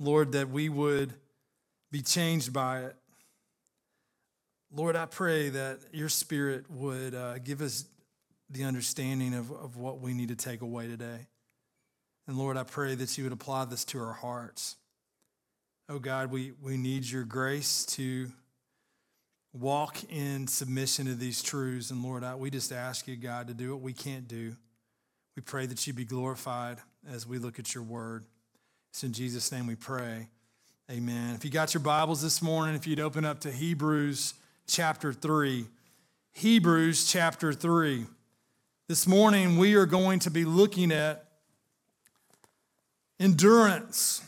Lord, that we would be changed by it. Lord, I pray that your spirit would uh, give us the understanding of, of what we need to take away today. And Lord, I pray that you would apply this to our hearts. Oh God, we, we need your grace to walk in submission to these truths. And Lord, I, we just ask you, God, to do what we can't do. We pray that you be glorified as we look at your word. It's in Jesus' name we pray. Amen. If you got your Bibles this morning, if you'd open up to Hebrews chapter 3. Hebrews chapter 3. This morning we are going to be looking at endurance,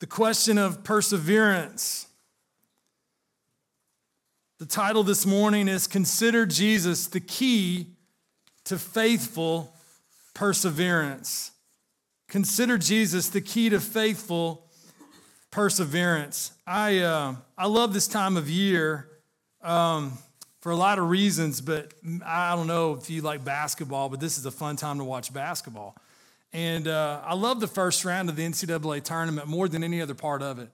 the question of perseverance. The title this morning is Consider Jesus the Key to Faithful Perseverance. Consider Jesus the key to faithful perseverance. I, uh, I love this time of year um, for a lot of reasons, but I don't know if you like basketball, but this is a fun time to watch basketball. And uh, I love the first round of the NCAA tournament more than any other part of it.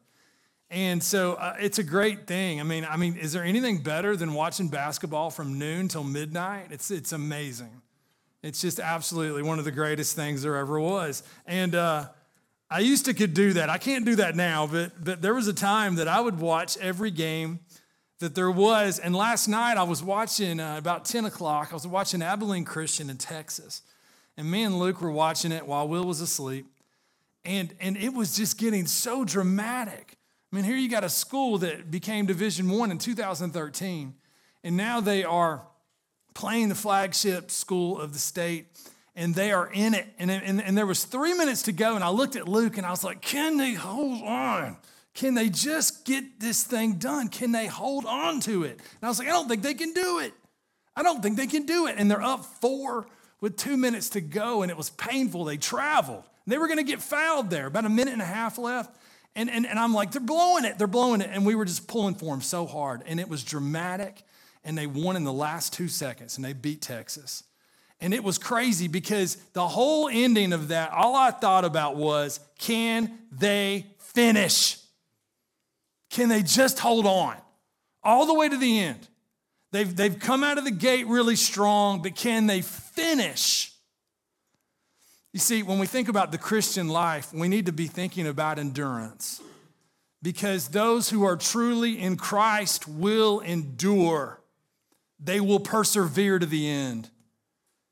And so uh, it's a great thing. I mean, I mean, is there anything better than watching basketball from noon till midnight? It's it's amazing. It's just absolutely one of the greatest things there ever was. And uh, I used to could do that. I can't do that now, but but there was a time that I would watch every game that there was. And last night I was watching uh, about 10 o'clock. I was watching Abilene Christian in Texas, and me and Luke were watching it while Will was asleep, and and it was just getting so dramatic. I mean, here you got a school that became Division One in 2013, and now they are playing the flagship school of the state, and they are in it. And, and, and there was three minutes to go, and I looked at Luke and I was like, can they hold on? Can they just get this thing done? Can they hold on to it? And I was like, I don't think they can do it. I don't think they can do it. And they're up four with two minutes to go, and it was painful. They traveled. They were going to get fouled there, about a minute and a half left. And, and, and I'm like, they're blowing it, they're blowing it. And we were just pulling for them so hard. And it was dramatic. And they won in the last two seconds and they beat Texas. And it was crazy because the whole ending of that, all I thought about was can they finish? Can they just hold on all the way to the end? They've, they've come out of the gate really strong, but can they finish? You see, when we think about the Christian life, we need to be thinking about endurance because those who are truly in Christ will endure, they will persevere to the end.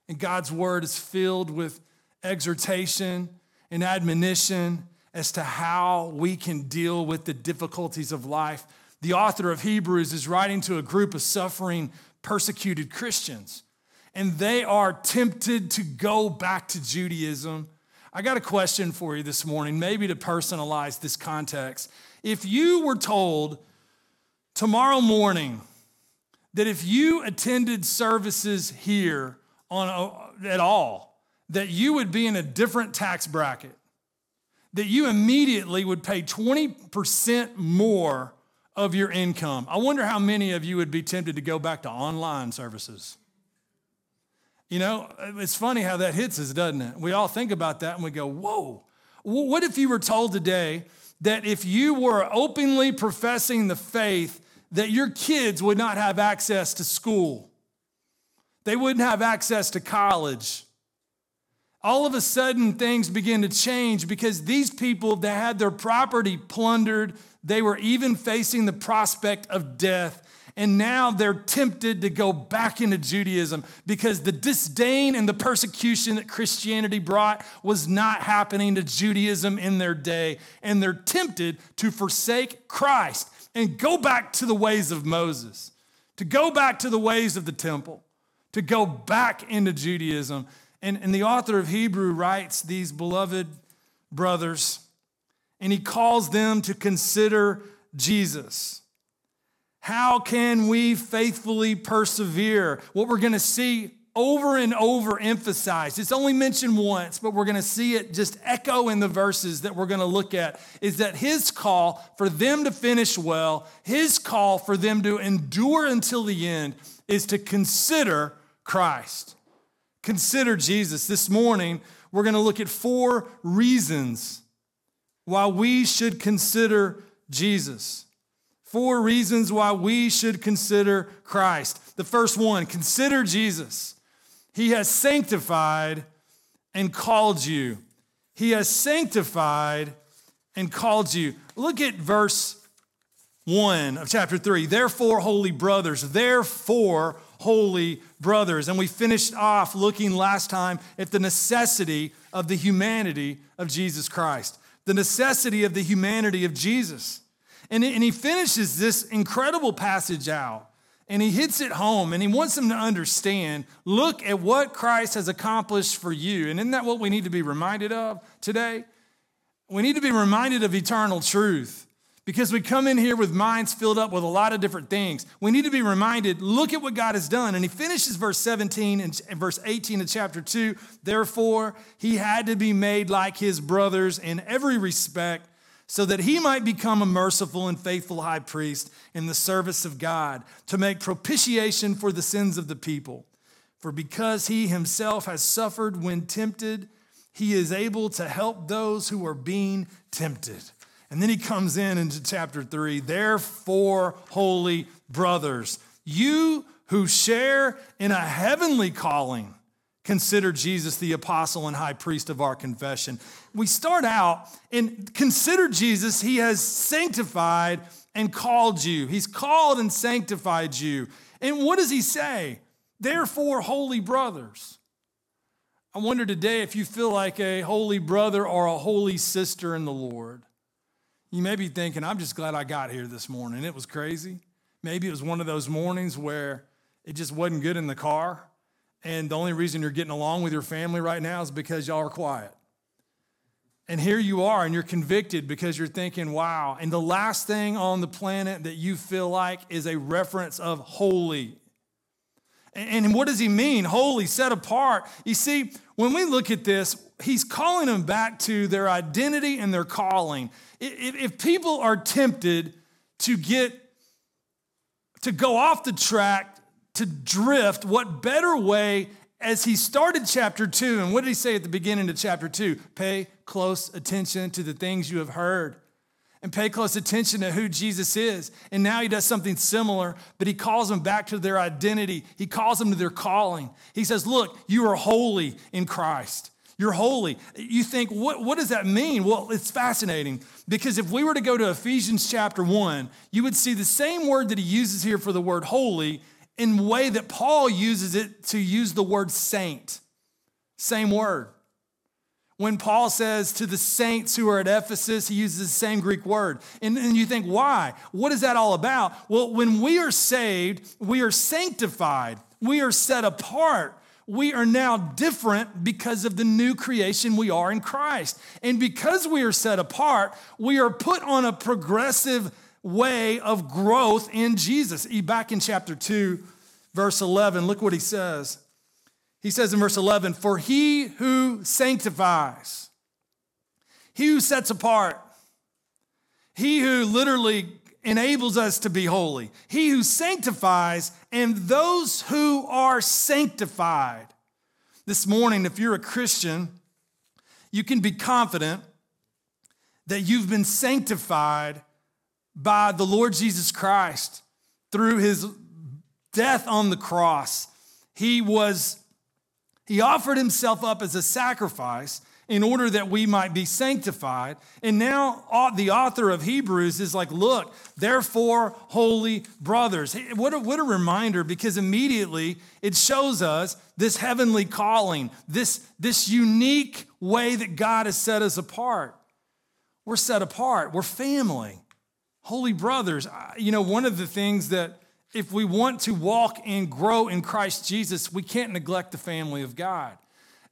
And God's word is filled with exhortation and admonition as to how we can deal with the difficulties of life. The author of Hebrews is writing to a group of suffering, persecuted Christians and they are tempted to go back to Judaism. I got a question for you this morning, maybe to personalize this context. If you were told tomorrow morning that if you attended services here on a, at all, that you would be in a different tax bracket, that you immediately would pay 20% more of your income. I wonder how many of you would be tempted to go back to online services. You know, it's funny how that hits us, doesn't it? We all think about that and we go, whoa. What if you were told today that if you were openly professing the faith, that your kids would not have access to school? They wouldn't have access to college. All of a sudden, things begin to change because these people that had their property plundered, they were even facing the prospect of death. And now they're tempted to go back into Judaism because the disdain and the persecution that Christianity brought was not happening to Judaism in their day. And they're tempted to forsake Christ and go back to the ways of Moses, to go back to the ways of the temple, to go back into Judaism. And, and the author of Hebrew writes these beloved brothers, and he calls them to consider Jesus. How can we faithfully persevere? What we're going to see over and over emphasized. It's only mentioned once, but we're going to see it just echo in the verses that we're going to look at is that his call for them to finish well, his call for them to endure until the end is to consider Christ. Consider Jesus. This morning, we're going to look at four reasons why we should consider Jesus. Four reasons why we should consider Christ. The first one consider Jesus. He has sanctified and called you. He has sanctified and called you. Look at verse 1 of chapter 3. Therefore, holy brothers, therefore, holy brothers. And we finished off looking last time at the necessity of the humanity of Jesus Christ, the necessity of the humanity of Jesus. And, and he finishes this incredible passage out and he hits it home and he wants them to understand look at what Christ has accomplished for you. And isn't that what we need to be reminded of today? We need to be reminded of eternal truth because we come in here with minds filled up with a lot of different things. We need to be reminded look at what God has done. And he finishes verse 17 and verse 18 of chapter 2. Therefore, he had to be made like his brothers in every respect so that he might become a merciful and faithful high priest in the service of God to make propitiation for the sins of the people. For because he himself has suffered when tempted, he is able to help those who are being tempted. And then he comes in into chapter three. Therefore, holy brothers, you who share in a heavenly calling, consider Jesus the apostle and high priest of our confession. We start out and consider Jesus, he has sanctified and called you. He's called and sanctified you. And what does he say? Therefore, holy brothers. I wonder today if you feel like a holy brother or a holy sister in the Lord. You may be thinking, I'm just glad I got here this morning. It was crazy. Maybe it was one of those mornings where it just wasn't good in the car. And the only reason you're getting along with your family right now is because y'all are quiet. And here you are, and you're convicted because you're thinking, wow. And the last thing on the planet that you feel like is a reference of holy. And what does he mean? Holy, set apart. You see, when we look at this, he's calling them back to their identity and their calling. If people are tempted to get, to go off the track, to drift, what better way as he started chapter two, and what did he say at the beginning of chapter two? Pay close attention to the things you have heard and pay close attention to who Jesus is. And now he does something similar, but he calls them back to their identity. He calls them to their calling. He says, Look, you are holy in Christ. You're holy. You think, what, what does that mean? Well, it's fascinating because if we were to go to Ephesians chapter 1, you would see the same word that he uses here for the word holy in way that Paul uses it to use the word saint. Same word. When Paul says to the saints who are at Ephesus, he uses the same Greek word. And, and you think, why? What is that all about? Well, when we are saved, we are sanctified, we are set apart we are now different because of the new creation we are in Christ. And because we are set apart, we are put on a progressive way of growth in Jesus. Back in chapter 2, verse 11, look what he says. He says in verse 11, For he who sanctifies, he who sets apart, he who literally enables us to be holy. He who sanctifies and those who are sanctified. This morning, if you're a Christian, you can be confident that you've been sanctified by the Lord Jesus Christ through his death on the cross. He was he offered himself up as a sacrifice in order that we might be sanctified. And now the author of Hebrews is like, look, therefore, holy brothers. What a, what a reminder, because immediately it shows us this heavenly calling, this, this unique way that God has set us apart. We're set apart, we're family. Holy brothers, you know, one of the things that if we want to walk and grow in Christ Jesus, we can't neglect the family of God.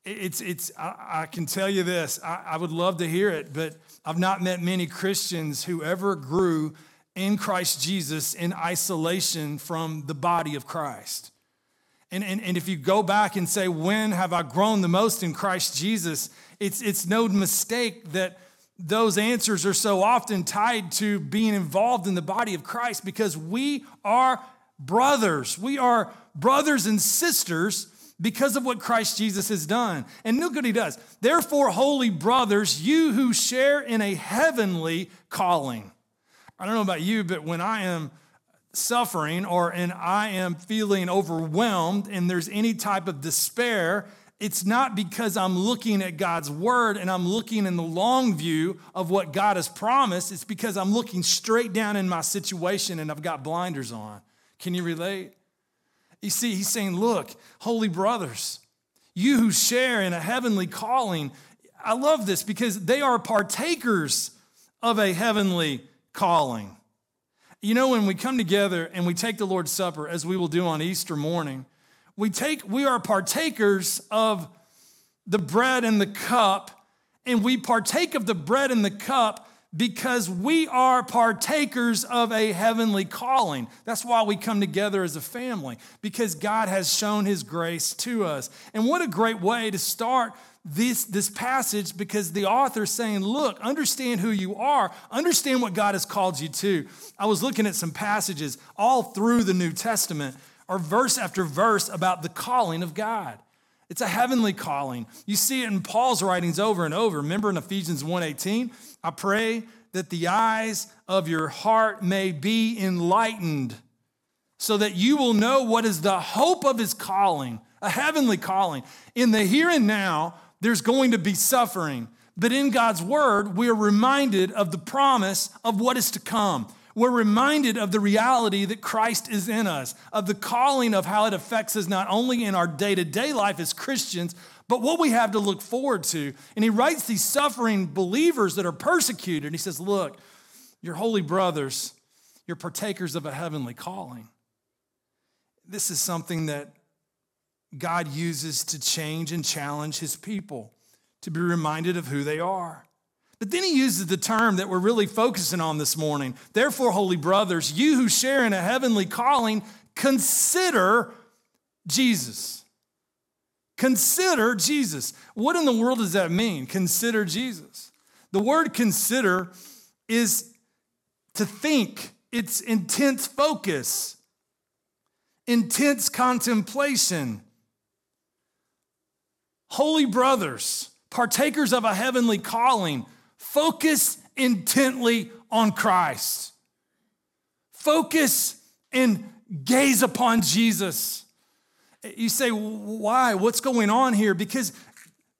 It's, it's, I, can tell you this, I, I would love to hear it, but I've not met many Christians who ever grew in Christ Jesus in isolation from the body of Christ. And, and, and if you go back and say, when have I grown the most in Christ Jesus? It's, it's no mistake that those answers are so often tied to being involved in the body of Christ because we are brothers. We are brothers and sisters because of what Christ Jesus has done. And look what he does. Therefore, holy brothers, you who share in a heavenly calling. I don't know about you, but when I am suffering or and I am feeling overwhelmed and there's any type of despair, it's not because I'm looking at God's word and I'm looking in the long view of what God has promised. It's because I'm looking straight down in my situation and I've got blinders on. Can you relate? You see, he's saying, Look, holy brothers, you who share in a heavenly calling, I love this because they are partakers of a heavenly calling. You know, when we come together and we take the Lord's Supper, as we will do on Easter morning, we take we are partakers of the bread and the cup, and we partake of the bread and the cup because we are partakers of a heavenly calling. That's why we come together as a family, because God has shown his grace to us. And what a great way to start this, this passage because the author is saying, Look, understand who you are, understand what God has called you to. I was looking at some passages all through the New Testament, or verse after verse about the calling of God. It's a heavenly calling. You see it in Paul's writings over and over. Remember in Ephesians 1:18, I pray that the eyes of your heart may be enlightened so that you will know what is the hope of his calling, a heavenly calling. In the here and now, there's going to be suffering, but in God's word, we are reminded of the promise of what is to come we're reminded of the reality that Christ is in us, of the calling of how it affects us not only in our day to day life as Christians, but what we have to look forward to. And he writes these suffering believers that are persecuted. And he says, Look, you're holy brothers, you're partakers of a heavenly calling. This is something that God uses to change and challenge his people, to be reminded of who they are. But then he uses the term that we're really focusing on this morning. Therefore, holy brothers, you who share in a heavenly calling, consider Jesus. Consider Jesus. What in the world does that mean? Consider Jesus. The word consider is to think, it's intense focus, intense contemplation. Holy brothers, partakers of a heavenly calling, Focus intently on Christ. Focus and gaze upon Jesus. You say, why? What's going on here? Because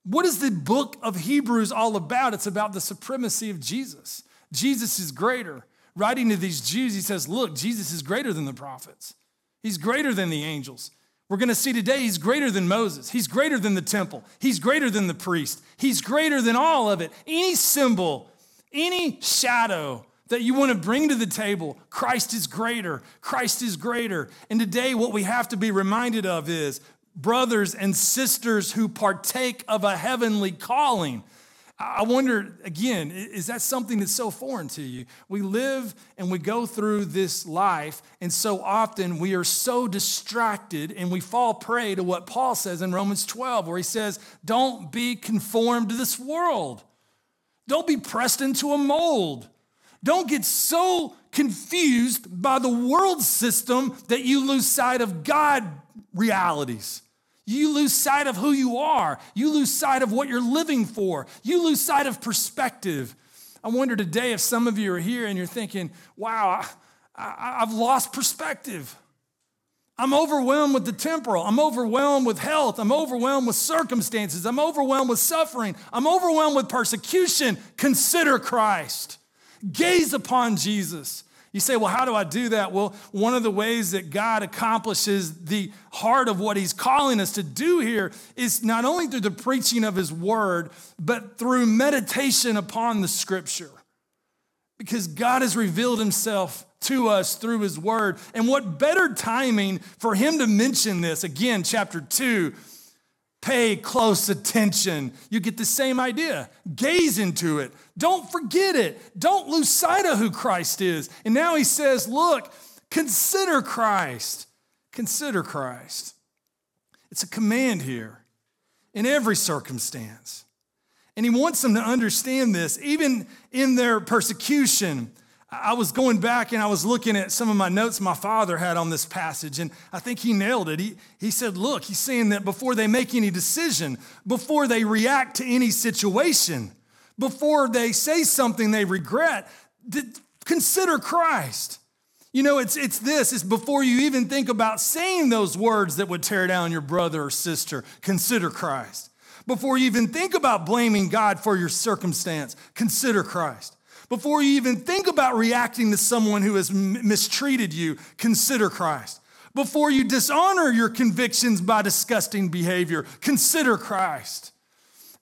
what is the book of Hebrews all about? It's about the supremacy of Jesus. Jesus is greater. Writing to these Jews, he says, Look, Jesus is greater than the prophets, he's greater than the angels. We're going to see today he's greater than Moses. He's greater than the temple. He's greater than the priest. He's greater than all of it. Any symbol, any shadow that you want to bring to the table, Christ is greater. Christ is greater. And today, what we have to be reminded of is brothers and sisters who partake of a heavenly calling. I wonder, again, is that something that's so foreign to you? We live and we go through this life, and so often we are so distracted and we fall prey to what Paul says in Romans 12, where he says, Don't be conformed to this world. Don't be pressed into a mold. Don't get so confused by the world system that you lose sight of God realities. You lose sight of who you are. You lose sight of what you're living for. You lose sight of perspective. I wonder today if some of you are here and you're thinking, wow, I, have lost perspective. I'm overwhelmed with the temporal. I'm overwhelmed with health. I'm overwhelmed with circumstances. I'm overwhelmed with suffering. I'm overwhelmed with persecution. Consider Christ. Gaze upon Jesus. You say, well, how do I do that? Well, one of the ways that God accomplishes the heart of what He's calling us to do here is not only through the preaching of His word, but through meditation upon the scripture. Because God has revealed Himself to us through His word. And what better timing for Him to mention this? Again, chapter 2 Pay close attention. You get the same idea. Gaze into it. Don't forget it. Don't lose sight of who Christ is. And now he says, Look, consider Christ. Consider Christ. It's a command here in every circumstance. And he wants them to understand this, even in their persecution. I was going back and I was looking at some of my notes my father had on this passage, and I think he nailed it. He, he said, Look, he's saying that before they make any decision, before they react to any situation, before they say something they regret, consider Christ. You know, it's, it's this, it's before you even think about saying those words that would tear down your brother or sister, consider Christ. Before you even think about blaming God for your circumstance, consider Christ. Before you even think about reacting to someone who has mistreated you, consider Christ. Before you dishonor your convictions by disgusting behavior, consider Christ.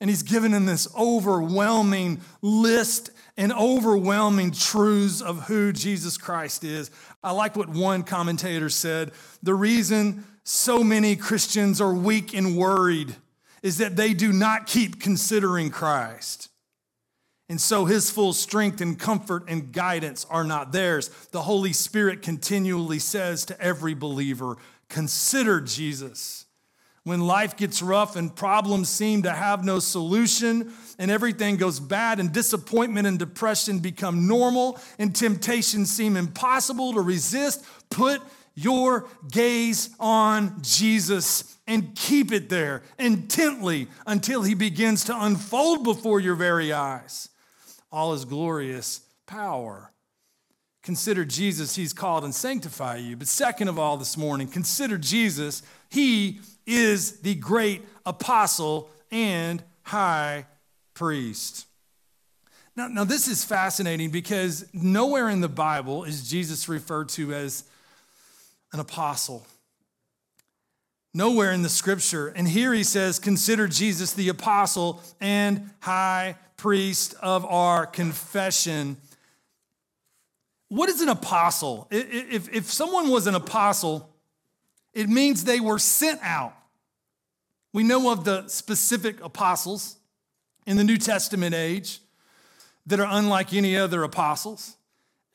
And he's given in this overwhelming list and overwhelming truths of who Jesus Christ is. I like what one commentator said. The reason so many Christians are weak and worried is that they do not keep considering Christ. And so his full strength and comfort and guidance are not theirs. The Holy Spirit continually says to every believer, consider Jesus. When life gets rough and problems seem to have no solution and everything goes bad and disappointment and depression become normal and temptations seem impossible to resist, put your gaze on Jesus and keep it there intently until he begins to unfold before your very eyes all his glorious power. Consider Jesus, he's called and sanctify you. But second of all, this morning, consider Jesus, he is the great apostle and high priest. Now, now, this is fascinating because nowhere in the Bible is Jesus referred to as an apostle. Nowhere in the scripture. And here he says, Consider Jesus the apostle and high priest of our confession. What is an apostle? If, if someone was an apostle, it means they were sent out. We know of the specific apostles in the New Testament age that are unlike any other apostles.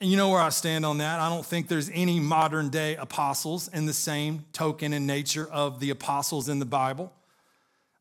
And you know where I stand on that. I don't think there's any modern day apostles in the same token and nature of the apostles in the Bible.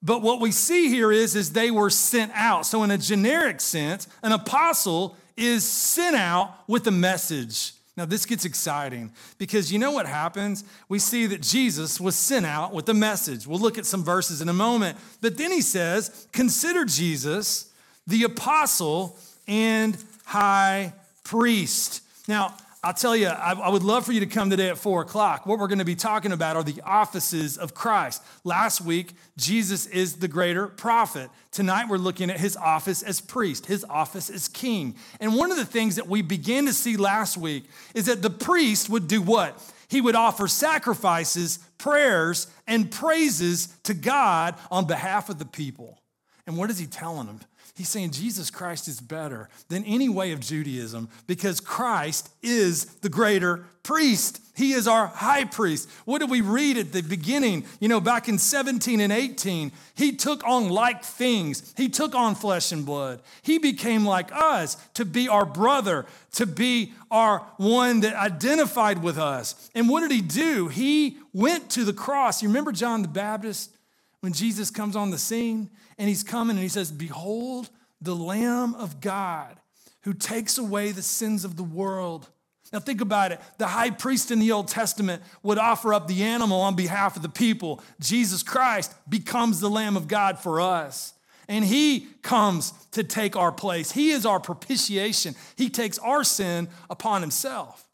But what we see here is, is they were sent out. So, in a generic sense, an apostle is sent out with a message. Now, this gets exciting because you know what happens? We see that Jesus was sent out with a message. We'll look at some verses in a moment. But then he says, Consider Jesus the apostle and high priest. Now, I'll tell you, I, I, would love for you to come today at four o'clock. What we're going to be talking about are the offices of Christ. Last week, Jesus is the greater prophet. Tonight, we're looking at his office as priest, his office as king. And one of the things that we began to see last week is that the priest would do what? He would offer sacrifices, prayers, and praises to God on behalf of the people. And what is he telling them? He's saying Jesus Christ is better than any way of Judaism because Christ is the greater priest. He is our high priest. What did we read at the beginning? You know, back in 17 and 18, he took on like things. He took on flesh and blood. He became like us to be our brother, to be our one that identified with us. And what did he do? He went to the cross. You remember John the Baptist when Jesus comes on the scene? And he's coming and he says, Behold, the Lamb of God who takes away the sins of the world. Now, think about it. The high priest in the Old Testament would offer up the animal on behalf of the people. Jesus Christ becomes the Lamb of God for us. And he comes to take our place. He is our propitiation. He takes our sin upon himself.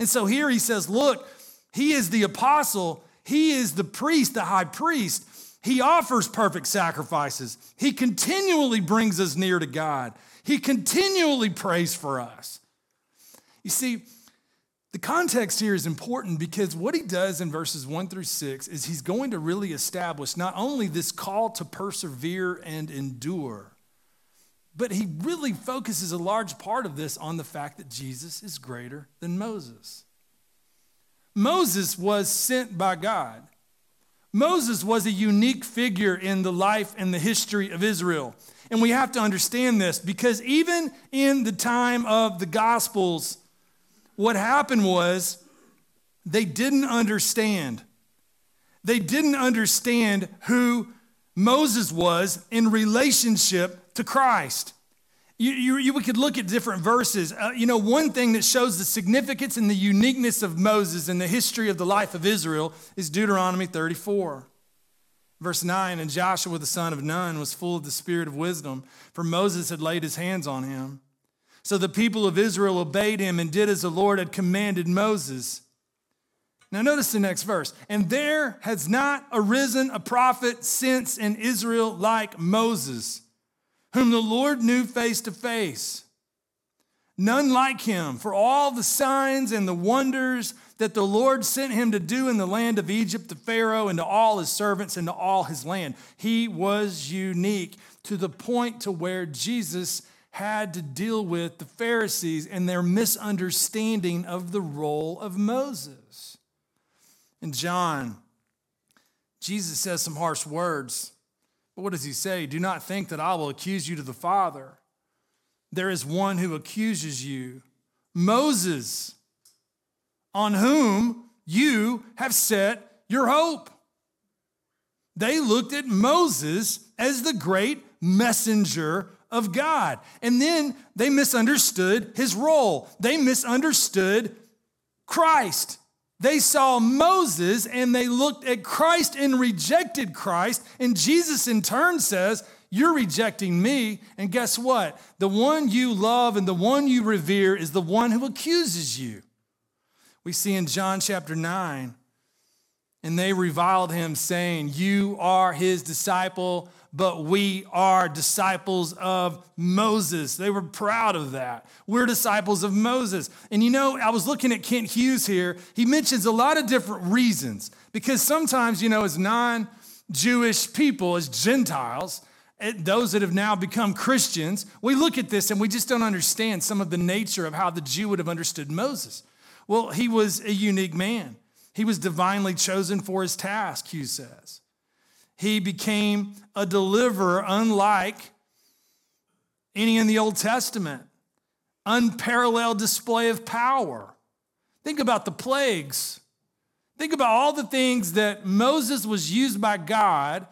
And so here he says, Look, he is the apostle, he is the priest, the high priest. He offers perfect sacrifices. He continually brings us near to God. He continually prays for us. You see, the context here is important because what he does in verses one through six is he's going to really establish not only this call to persevere and endure, but he really focuses a large part of this on the fact that Jesus is greater than Moses. Moses was sent by God. Moses was a unique figure in the life and the history of Israel. And we have to understand this because even in the time of the Gospels, what happened was they didn't understand. They didn't understand who Moses was in relationship to Christ. You, you, you, we could look at different verses. Uh, you know, one thing that shows the significance and the uniqueness of Moses in the history of the life of Israel is Deuteronomy 34. Verse 9, and Joshua the son of Nun was full of the spirit of wisdom, for Moses had laid his hands on him. So the people of Israel obeyed him and did as the Lord had commanded Moses. Now, notice the next verse. And there has not arisen a prophet since in Israel like Moses, whom the Lord knew face to face. None like him, for all the signs and the wonders that the Lord sent him to do in the land of Egypt to Pharaoh and to all his servants and to all his land. He was unique to the point to where Jesus had to deal with the Pharisees and their misunderstanding of the role of Moses. In John, Jesus says some harsh words. But what does he say? Do not think that I will accuse you to the Father. There is one who accuses you, Moses on whom you have set your hope. They looked at Moses as the great messenger of God. And then they misunderstood his role. They misunderstood Christ. They saw Moses and they looked at Christ and rejected Christ. And Jesus, in turn, says, You're rejecting me. And guess what? The one you love and the one you revere is the one who accuses you we see in John chapter 9. And they reviled him, saying, You are his disciple, but we are disciples of Moses. They were proud of that. We're disciples of Moses. And you know, I was looking at Kent Hughes here. He mentions a lot of different reasons because sometimes, you know, as non Jewish people, as Gentiles, eh, those that have now become Christians, we look at this and we just don't understand some of the nature of how the Jew would have understood Moses. Well, he was a unique man. He was divinely chosen for his task, Hughes says. He became a deliverer unlike any in the Old Testament. Unparalleled display of power. Think about the plagues. Think about all the things that Moses was used by God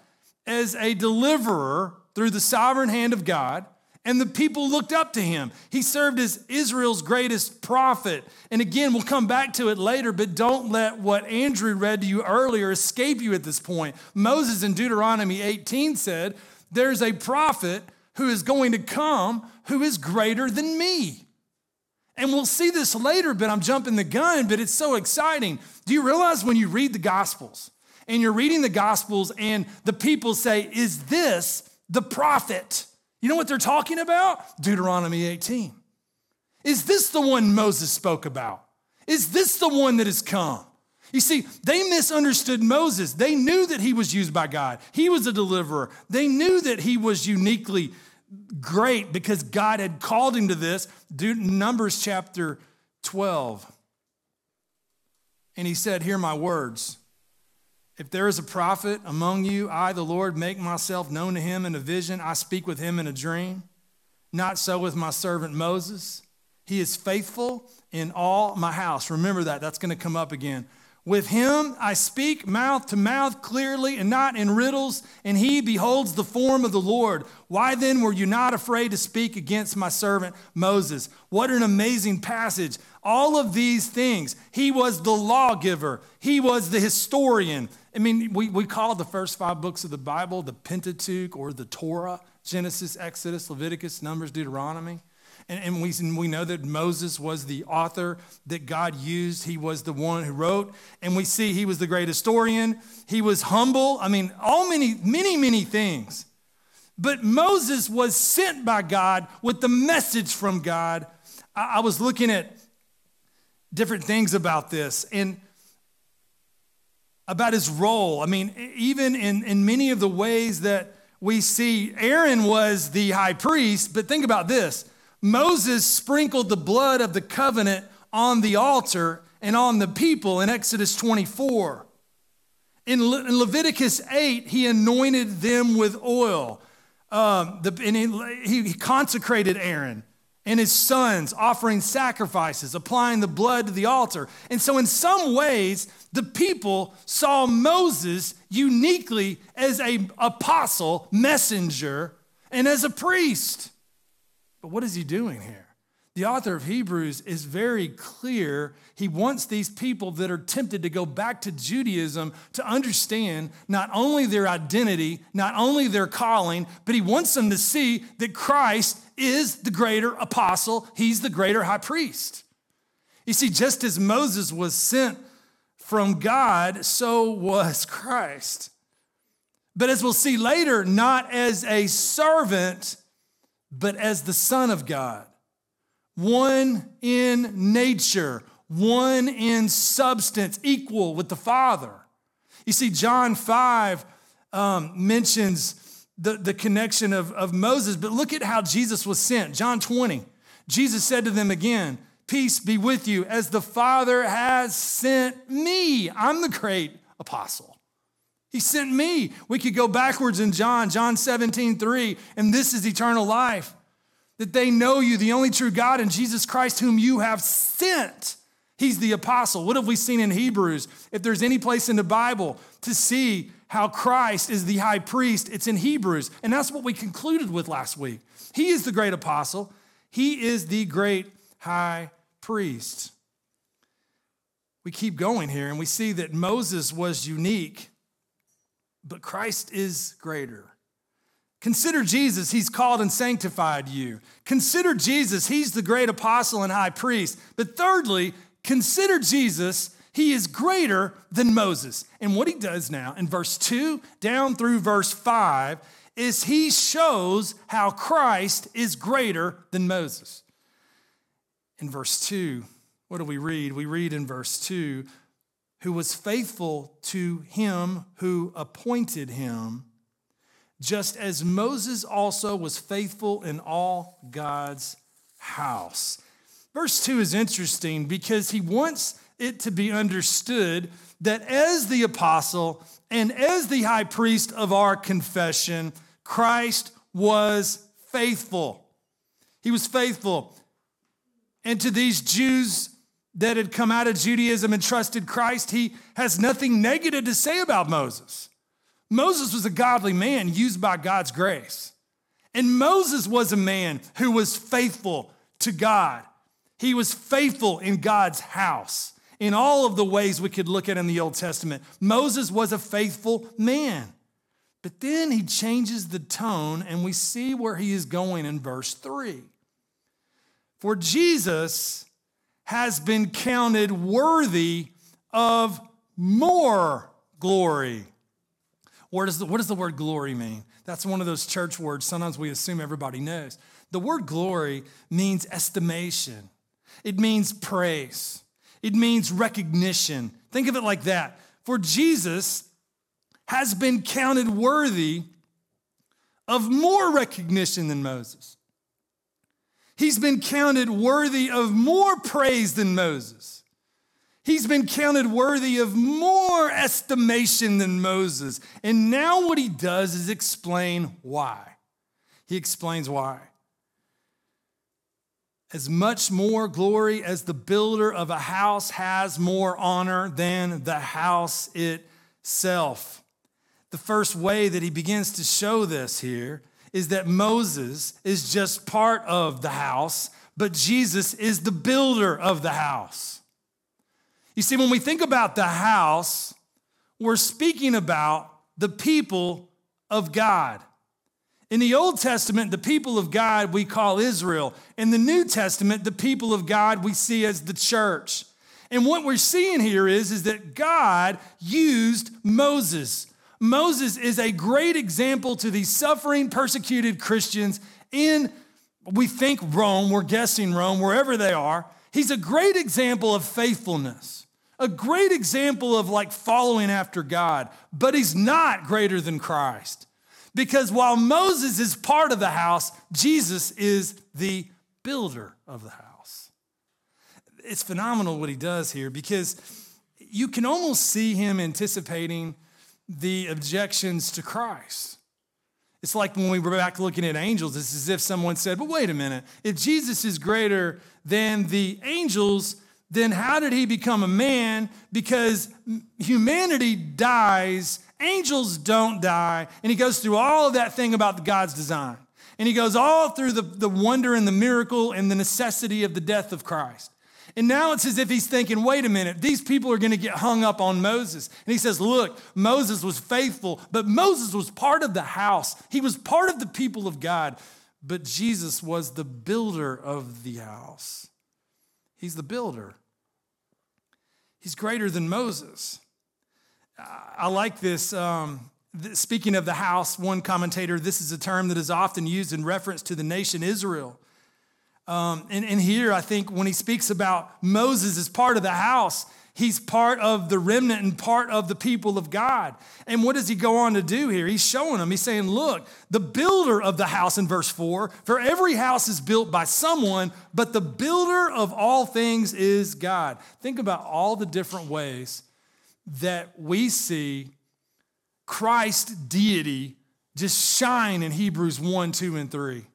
as a deliverer through the sovereign hand of God and the people looked up to him. He served as Israel's greatest prophet. And again, we'll come back to it later, but don't let what Andrew read to you earlier escape you at this point. Moses in Deuteronomy 18 said, There's a prophet who is going to come who is greater than me. And we'll see this later, but I'm jumping the gun, but it's so exciting. Do you realize when you read the Gospels and you're reading the Gospels and the people say, Is this the prophet? You know what they're talking about? Deuteronomy 18. Is this the one Moses spoke about? Is this the one that has come? You see, they misunderstood Moses. They knew that he was used by God, he was a deliverer. They knew that he was uniquely great because God had called him to this. Numbers chapter 12. And he said, Hear my words. If there is a prophet among you, I, the Lord, make myself known to him in a vision. I speak with him in a dream. Not so with my servant Moses. He is faithful in all my house. Remember that. That's going to come up again. With him I speak mouth to mouth clearly and not in riddles, and he beholds the form of the Lord. Why then were you not afraid to speak against my servant Moses? What an amazing passage. All of these things. He was the lawgiver, he was the historian, I mean, we, we call the first five books of the Bible the Pentateuch or the Torah Genesis, Exodus, Leviticus, Numbers, Deuteronomy. And, and we, we know that Moses was the author that God used. He was the one who wrote. And we see he was the great historian. He was humble. I mean, all many, many, many things. But Moses was sent by God with the message from God. I, I was looking at different things about this. And about his role. I mean, even in, in many of the ways that we see, Aaron was the high priest, but think about this Moses sprinkled the blood of the covenant on the altar and on the people in Exodus 24. In, Le- in Leviticus 8, he anointed them with oil. Um, the, and he, he consecrated Aaron and his sons offering sacrifices, applying the blood to the altar. And so, in some ways, the people saw Moses uniquely as an apostle, messenger, and as a priest. But what is he doing here? The author of Hebrews is very clear. He wants these people that are tempted to go back to Judaism to understand not only their identity, not only their calling, but he wants them to see that Christ is the greater apostle, he's the greater high priest. You see, just as Moses was sent from God, so was Christ. But as we'll see later, not as a servant, but as the Son of God. One in nature, one in substance, equal with the Father. You see, John 5 um, mentions the, the connection of, of Moses, but look at how Jesus was sent. John 20, Jesus said to them again, Peace be with you, as the Father has sent me. I'm the great apostle. He sent me. We could go backwards in John, John 17, 3, and this is eternal life that they know you, the only true God, and Jesus Christ, whom you have sent. He's the apostle. What have we seen in Hebrews? If there's any place in the Bible to see how Christ is the high priest, it's in Hebrews. And that's what we concluded with last week. He is the great apostle, he is the great high priest. We keep going here and we see that Moses was unique, but Christ is greater. Consider Jesus, he's called and sanctified you. Consider Jesus, he's the great apostle and high priest. But thirdly, consider Jesus, he is greater than Moses. And what he does now in verse 2 down through verse 5 is he shows how Christ is greater than Moses. In verse 2, what do we read? We read in verse 2 who was faithful to him who appointed him just as Moses also was faithful in all God's house. Verse 2 is interesting because he wants it to be understood that as the apostle and as the high priest of our confession, Christ was faithful. He was faithful. And to these Jews that had come out of Judaism and trusted Christ, he has nothing negative to say about Moses. Moses was a godly man used by God's grace. And Moses was a man who was faithful to God. He was faithful in God's house in all of the ways we could look at in the Old Testament. Moses was a faithful man. But then he changes the tone, and we see where he is going in verse 3. For Jesus has been counted worthy of more glory. What does, the, what does the word glory mean? That's one of those church words sometimes we assume everybody knows. The word glory means estimation, it means praise, it means recognition. Think of it like that. For Jesus has been counted worthy of more recognition than Moses. He's been counted worthy of more praise than Moses. He's been counted worthy of more estimation than Moses. And now what he does is explain why. He explains why. As much more glory as the builder of a house has more honor than the house itself. The first way that he begins to show this here is that Moses is just part of the house, but Jesus is the builder of the house. You see, when we think about the house, we're speaking about the people of God. In the Old Testament, the people of God we call Israel. In the New Testament, the people of God we see as the church. And what we're seeing here is, is that God used Moses. Moses is a great example to these suffering, persecuted Christians in, we think Rome, we're guessing Rome, wherever they are. He's a great example of faithfulness a great example of like following after God, but he's not greater than Christ. Because while Moses is part of the house, Jesus is the builder of the house. It's phenomenal what he does here because you can almost see him anticipating the objections to Christ. It's like when we were back looking at angels, it's as if someone said, But wait a minute, if Jesus is greater than the angels, then how did he become a man? Because humanity dies, angels don't die. And he goes through all of that thing about God's design. And he goes all through the, the wonder and the miracle and the necessity of the death of Christ. And now it's as if he's thinking, wait a minute, these people are going to get hung up on Moses. And he says, look, Moses was faithful, but Moses was part of the house. He was part of the people of God, but Jesus was the builder of the house. He's the builder. He's greater than Moses. I like this. Um, speaking of the house, one commentator, this is a term that is often used in reference to the nation Israel. Um, and, and here, I think when he speaks about Moses as part of the house, he's part of the remnant and part of the people of God. And what does he go on to do here? He's showing them, he's saying, Look, the builder of the house in verse 4 for every house is built by someone, but the builder of all things is God. Think about all the different ways that we see Christ's deity just shine in Hebrews 1, 2, and 3.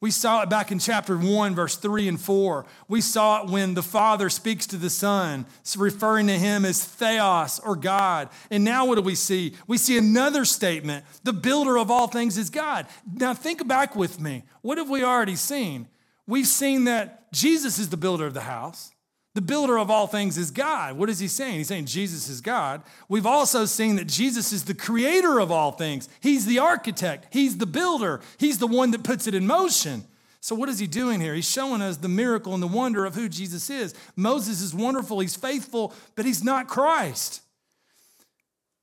We saw it back in chapter 1, verse 3 and 4. We saw it when the Father speaks to the Son, referring to him as Theos or God. And now what do we see? We see another statement the builder of all things is God. Now think back with me. What have we already seen? We've seen that Jesus is the builder of the house. The builder of all things is God. What is he saying? He's saying Jesus is God. We've also seen that Jesus is the creator of all things. He's the architect, he's the builder, he's the one that puts it in motion. So, what is he doing here? He's showing us the miracle and the wonder of who Jesus is. Moses is wonderful, he's faithful, but he's not Christ.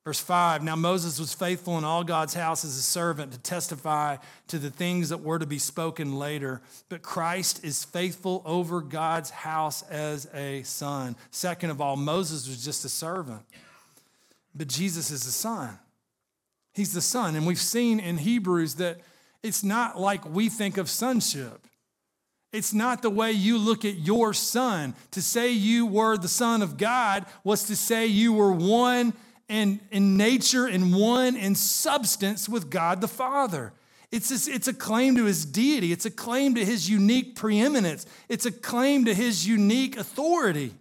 Verse 5 Now Moses was faithful in all God's house as a servant to testify to the things that were to be spoken later, but Christ is faithful over God's house as a son. Second of all, Moses was just a servant, but Jesus is the son. He's the son. And we've seen in Hebrews that it's not like we think of sonship. It's not the way you look at your son. To say you were the son of God was to say you were one and in nature and one in substance with God the Father. It's a, it's a claim to his deity. It's a claim to his unique preeminence. It's a claim to his unique authority.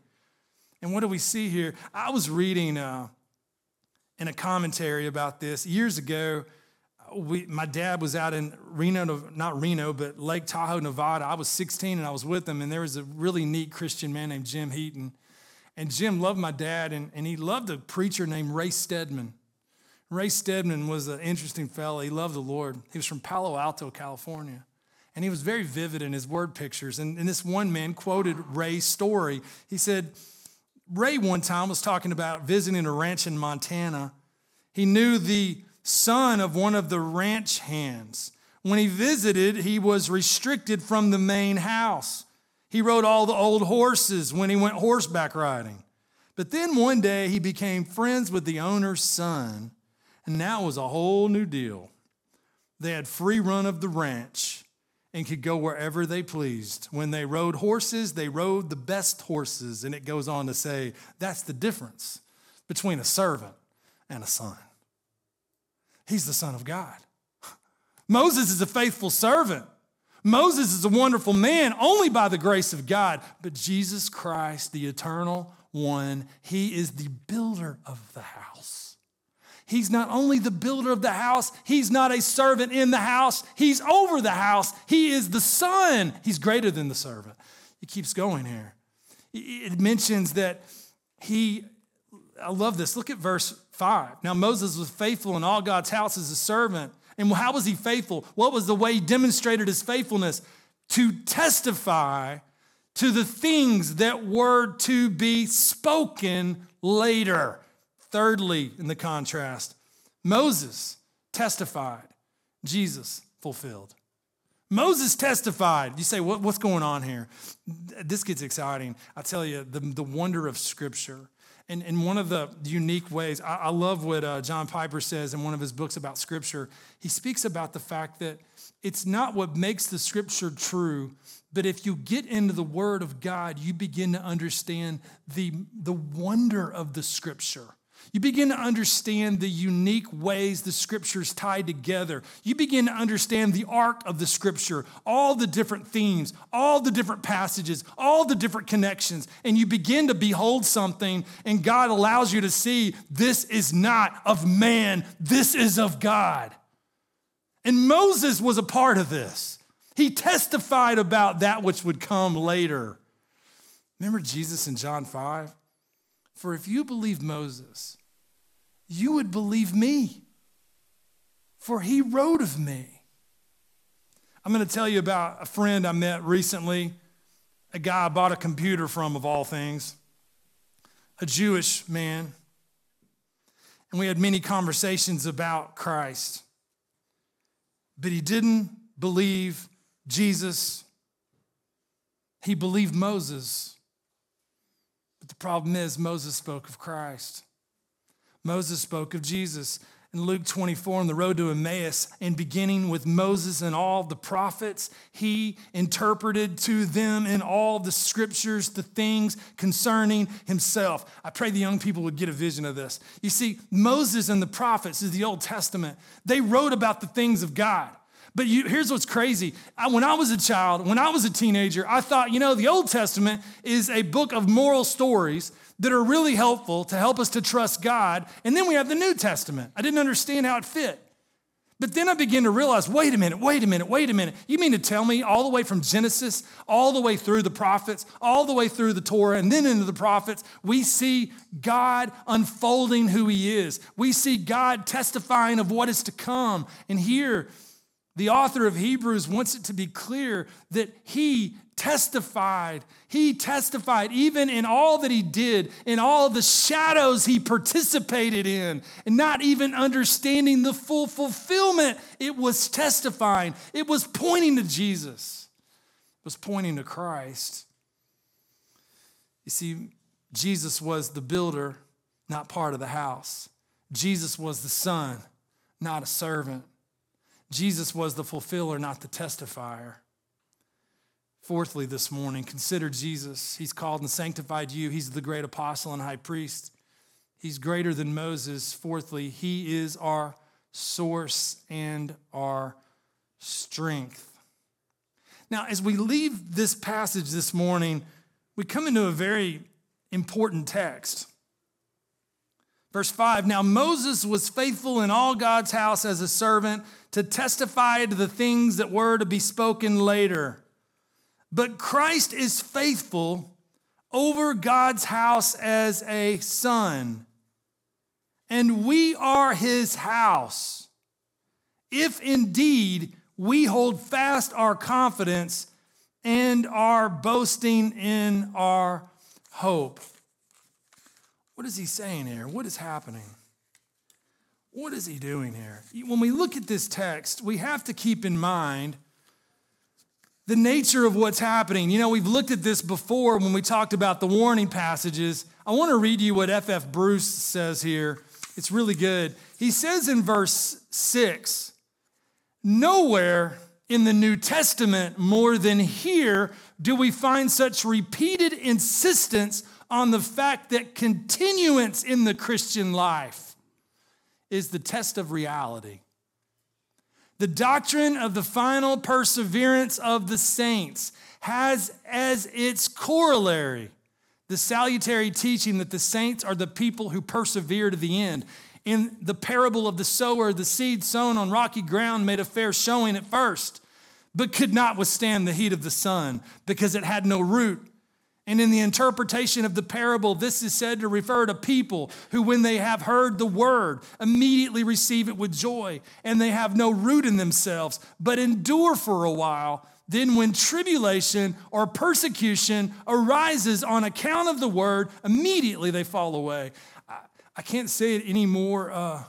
And what do we see here? I was reading uh, in a commentary about this years ago. We, my dad was out in Reno, not Reno, but Lake Tahoe, Nevada. I was 16 and I was with him, and there was a really neat Christian man named Jim Heaton. And Jim loved my dad, and, and he loved a preacher named Ray Stedman. Ray Stedman was an interesting fellow. He loved the Lord. He was from Palo Alto, California. And he was very vivid in his word pictures. And, and this one man quoted Ray's story. He said, Ray one time was talking about visiting a ranch in Montana. He knew the son of one of the ranch hands. When he visited, he was restricted from the main house. He rode all the old horses when he went horseback riding. But then one day he became friends with the owner's son, and that was a whole new deal. They had free run of the ranch and could go wherever they pleased. When they rode horses, they rode the best horses. And it goes on to say that's the difference between a servant and a son. He's the Son of God. Moses is a faithful servant. Moses is a wonderful man only by the grace of God, but Jesus Christ, the eternal one, he is the builder of the house. He's not only the builder of the house, he's not a servant in the house, he's over the house. He is the son. He's greater than the servant. He keeps going here. It mentions that he, I love this. Look at verse 5. Now, Moses was faithful in all God's house as a servant and how was he faithful? What was the way he demonstrated his faithfulness? To testify to the things that were to be spoken later. Thirdly, in the contrast, Moses testified, Jesus fulfilled. Moses testified. You say, what, what's going on here? This gets exciting. I tell you, the, the wonder of Scripture. And, and one of the unique ways, I, I love what uh, John Piper says in one of his books about Scripture. He speaks about the fact that it's not what makes the Scripture true, but if you get into the Word of God, you begin to understand the, the wonder of the Scripture. You begin to understand the unique ways the scriptures tie together. You begin to understand the arc of the scripture, all the different themes, all the different passages, all the different connections. And you begin to behold something, and God allows you to see this is not of man, this is of God. And Moses was a part of this. He testified about that which would come later. Remember Jesus in John 5? For if you believe Moses, you would believe me, for he wrote of me. I'm going to tell you about a friend I met recently, a guy I bought a computer from, of all things, a Jewish man. And we had many conversations about Christ. But he didn't believe Jesus, he believed Moses. But the problem is, Moses spoke of Christ. Moses spoke of Jesus. In Luke 24, on the road to Emmaus, and beginning with Moses and all the prophets, he interpreted to them in all the scriptures the things concerning himself. I pray the young people would get a vision of this. You see, Moses and the prophets is the Old Testament. They wrote about the things of God. But you, here's what's crazy. I, when I was a child, when I was a teenager, I thought, you know, the Old Testament is a book of moral stories that are really helpful to help us to trust God. And then we have the New Testament. I didn't understand how it fit. But then I began to realize wait a minute, wait a minute, wait a minute. You mean to tell me all the way from Genesis, all the way through the prophets, all the way through the Torah, and then into the prophets, we see God unfolding who He is. We see God testifying of what is to come. And here, the author of Hebrews wants it to be clear that he testified. He testified even in all that he did, in all the shadows he participated in, and not even understanding the full fulfillment. It was testifying, it was pointing to Jesus, it was pointing to Christ. You see, Jesus was the builder, not part of the house. Jesus was the son, not a servant. Jesus was the fulfiller, not the testifier. Fourthly, this morning, consider Jesus. He's called and sanctified you. He's the great apostle and high priest. He's greater than Moses. Fourthly, he is our source and our strength. Now, as we leave this passage this morning, we come into a very important text. Verse 5 Now Moses was faithful in all God's house as a servant to testify to the things that were to be spoken later. But Christ is faithful over God's house as a son. And we are his house. If indeed we hold fast our confidence and are boasting in our hope. What is he saying here? What is happening? What is he doing here? When we look at this text, we have to keep in mind the nature of what's happening. You know, we've looked at this before when we talked about the warning passages. I want to read you what F.F. F. Bruce says here. It's really good. He says in verse 6 Nowhere in the New Testament more than here do we find such repeated insistence on the fact that continuance in the Christian life is the test of reality. The doctrine of the final perseverance of the saints has as its corollary the salutary teaching that the saints are the people who persevere to the end. In the parable of the sower, the seed sown on rocky ground made a fair showing at first, but could not withstand the heat of the sun because it had no root and in the interpretation of the parable, this is said to refer to people who, when they have heard the word, immediately receive it with joy, and they have no root in themselves, but endure for a while. Then, when tribulation or persecution arises on account of the word, immediately they fall away. I, I can't say it any more uh,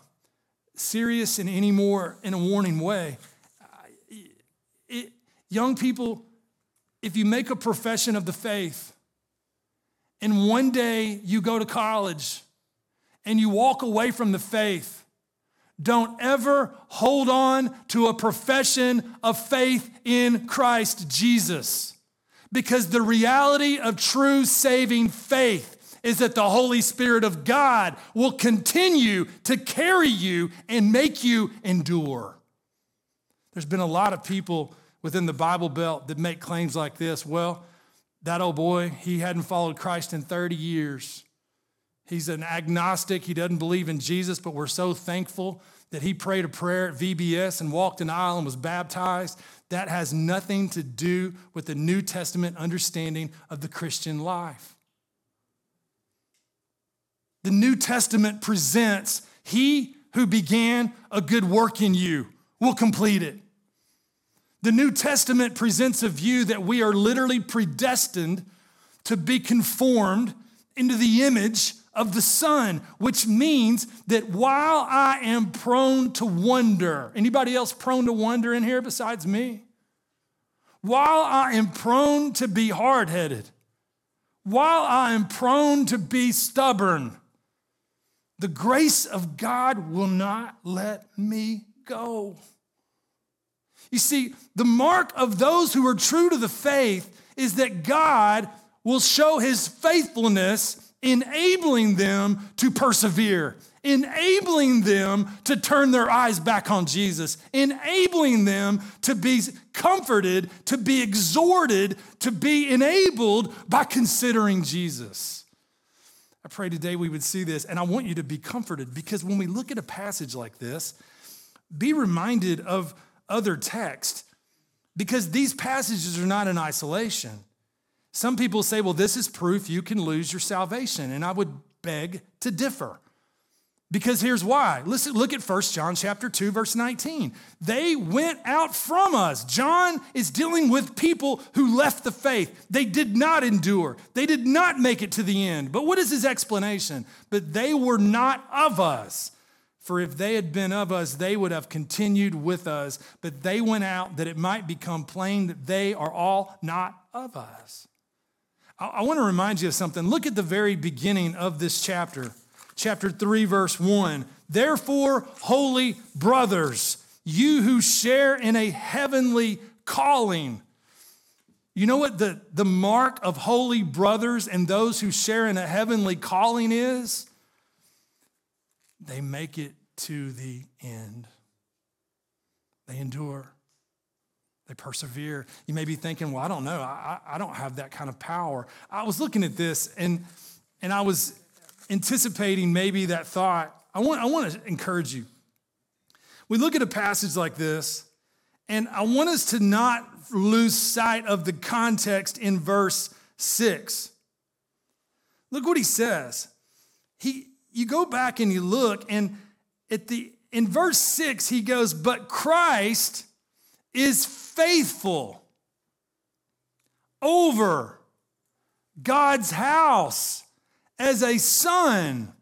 serious and any more in a warning way. It, young people, if you make a profession of the faith, and one day you go to college and you walk away from the faith, don't ever hold on to a profession of faith in Christ Jesus. Because the reality of true saving faith is that the Holy Spirit of God will continue to carry you and make you endure. There's been a lot of people within the Bible Belt that make claims like this. Well, that old boy, he hadn't followed Christ in 30 years. He's an agnostic. He doesn't believe in Jesus, but we're so thankful that he prayed a prayer at VBS and walked an aisle and was baptized. That has nothing to do with the New Testament understanding of the Christian life. The New Testament presents He who began a good work in you will complete it. The New Testament presents a view that we are literally predestined to be conformed into the image of the Son, which means that while I am prone to wonder, anybody else prone to wonder in here besides me? While I am prone to be hard headed, while I am prone to be stubborn, the grace of God will not let me go. You see, the mark of those who are true to the faith is that God will show his faithfulness enabling them to persevere, enabling them to turn their eyes back on Jesus, enabling them to be comforted, to be exhorted, to be enabled by considering Jesus. I pray today we would see this, and I want you to be comforted because when we look at a passage like this, be reminded of other text because these passages are not in isolation. Some people say, well, this is proof you can lose your salvation. And I would beg to differ. Because here's why. Listen, look at 1 John chapter 2, verse 19. They went out from us. John is dealing with people who left the faith. They did not endure. They did not make it to the end. But what is his explanation? But they were not of us. For if they had been of us, they would have continued with us. But they went out that it might become plain that they are all not of us. I want to remind you of something. Look at the very beginning of this chapter, chapter 3, verse 1. Therefore, holy brothers, you who share in a heavenly calling. You know what the, the mark of holy brothers and those who share in a heavenly calling is? They make it to the end, they endure. They persevere. You may be thinking, well, I don't know. I, I don't have that kind of power. I was looking at this and, and I was anticipating maybe that thought. I want, I want to encourage you. We look at a passage like this, and I want us to not lose sight of the context in verse 6. Look what he says. He, you go back and you look, and at the in verse 6, he goes, But Christ is faithful over God's house as a son.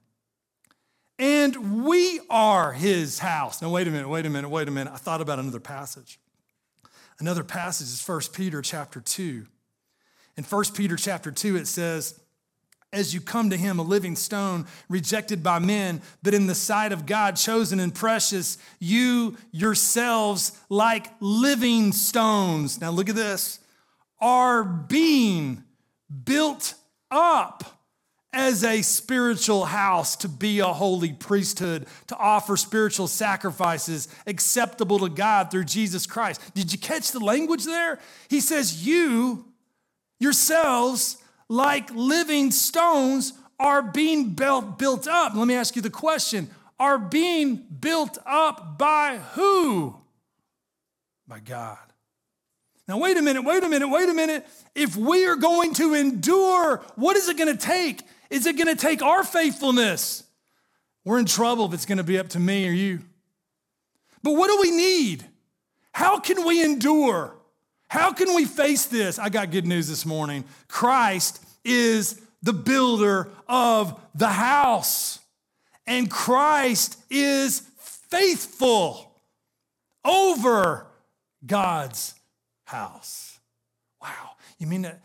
And we are his house. Now, wait a minute, wait a minute, wait a minute. I thought about another passage. Another passage is 1 Peter chapter 2. In 1 Peter chapter 2, it says, as you come to him, a living stone, rejected by men, but in the sight of God, chosen and precious, you yourselves, like living stones. Now, look at this are being built up as a spiritual house to be a holy priesthood, to offer spiritual sacrifices acceptable to God through Jesus Christ. Did you catch the language there? He says, You yourselves, like living stones, are being built, built up. Let me ask you the question are being built up by who? By God. Now, wait a minute, wait a minute, wait a minute. If we are going to endure, what is it going to take? Is it going to take our faithfulness? We're in trouble if it's going to be up to me or you. But what do we need? How can we endure? How can we face this? I got good news this morning. Christ is the builder of the house, and Christ is faithful over God's house. Wow. You mean that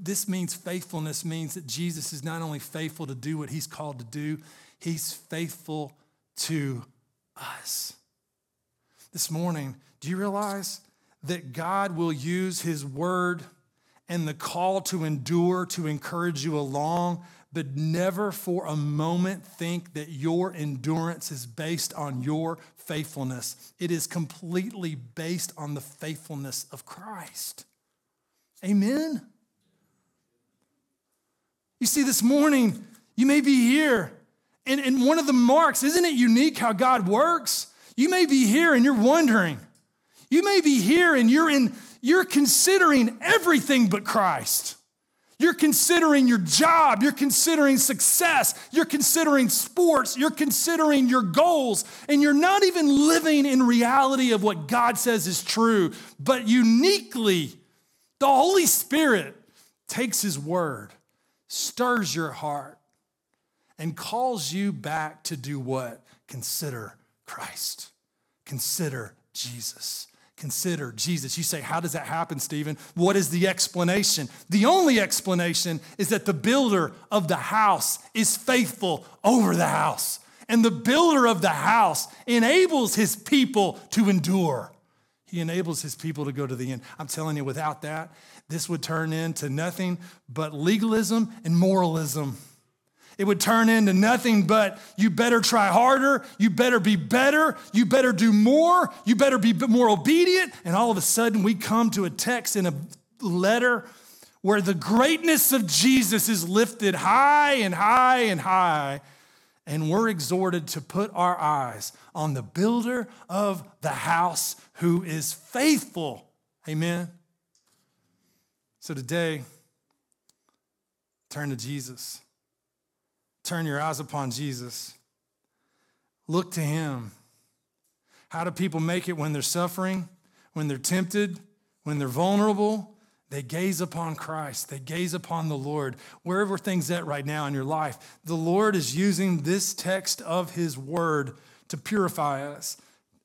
this means faithfulness means that Jesus is not only faithful to do what he's called to do, he's faithful to us. This morning, do you realize that God will use His word and the call to endure to encourage you along, but never for a moment think that your endurance is based on your faithfulness. It is completely based on the faithfulness of Christ. Amen. You see, this morning, you may be here And, and one of the marks, isn't it unique how God works? You may be here and you're wondering. You may be here and you're in, you're considering everything but Christ. You're considering your job, you're considering success, you're considering sports, you're considering your goals, and you're not even living in reality of what God says is true. But uniquely, the Holy Spirit takes His word, stirs your heart, and calls you back to do what? Consider Christ, consider Jesus consider Jesus. You say, How does that happen, Stephen? What is the explanation? The only explanation is that the builder of the house is faithful over the house. And the builder of the house enables his people to endure. He enables his people to go to the end. I'm telling you, without that, this would turn into nothing but legalism and moralism. It would turn into nothing but you better try harder, you better be better, you better do more, you better be more obedient. And all of a sudden, we come to a text in a letter where the greatness of Jesus is lifted high and high and high. And we're exhorted to put our eyes on the builder of the house who is faithful. Amen. So today, turn to Jesus. Turn your eyes upon Jesus. Look to him. How do people make it when they're suffering, when they're tempted, when they're vulnerable? They gaze upon Christ. They gaze upon the Lord. Wherever things at right now in your life, the Lord is using this text of his word to purify us.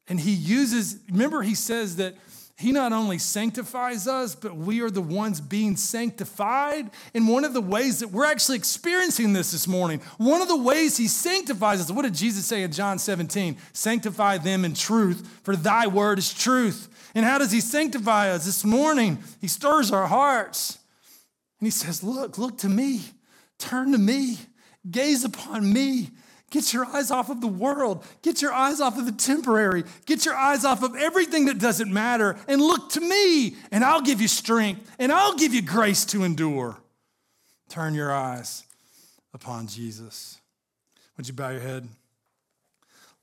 And he uses, remember, he says that he not only sanctifies us, but we are the ones being sanctified. And one of the ways that we're actually experiencing this this morning, one of the ways He sanctifies us, what did Jesus say in John 17? Sanctify them in truth, for thy word is truth. And how does He sanctify us? This morning, He stirs our hearts. And He says, Look, look to me, turn to me, gaze upon me. Get your eyes off of the world. Get your eyes off of the temporary. Get your eyes off of everything that doesn't matter and look to me, and I'll give you strength and I'll give you grace to endure. Turn your eyes upon Jesus. Would you bow your head?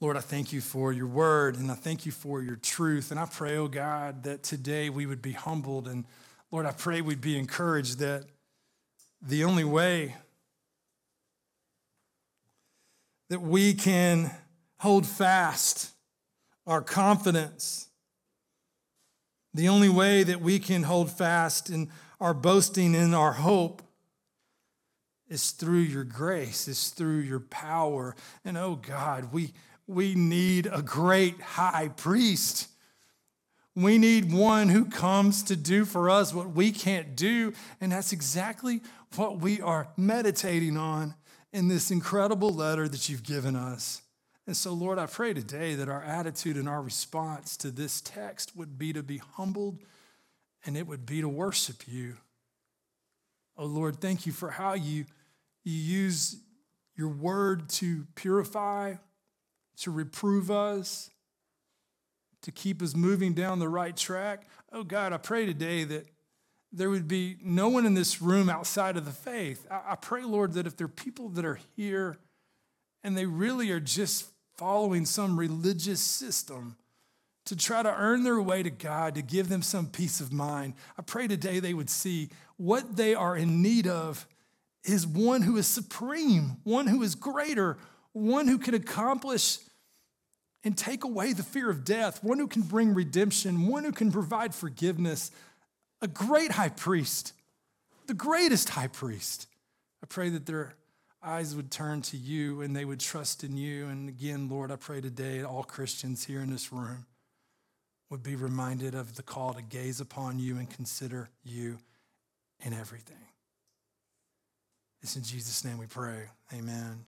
Lord, I thank you for your word and I thank you for your truth. And I pray, oh God, that today we would be humbled. And Lord, I pray we'd be encouraged that the only way that we can hold fast our confidence. The only way that we can hold fast in our boasting in our hope is through your grace, is through your power. And oh God, we, we need a great high priest. We need one who comes to do for us what we can't do. And that's exactly what we are meditating on in this incredible letter that you've given us. And so, Lord, I pray today that our attitude and our response to this text would be to be humbled and it would be to worship you. Oh, Lord, thank you for how you, you use your word to purify, to reprove us, to keep us moving down the right track. Oh, God, I pray today that there would be no one in this room outside of the faith. I, pray, Lord, that if there are people that are here and they really are just following some religious system to try to earn their way to God, to give them some peace of mind, I pray today they would see what they are in need of is one who is supreme, one who is greater, one who can accomplish and take away the fear of death, one who can bring redemption, one who can provide forgiveness a great high priest, the greatest high priest. I pray that their eyes would turn to you and they would trust in you. And again, Lord, I pray today all Christians here in this room would be reminded of the call to gaze upon you and consider you in everything. It's in Jesus' name we pray. Amen.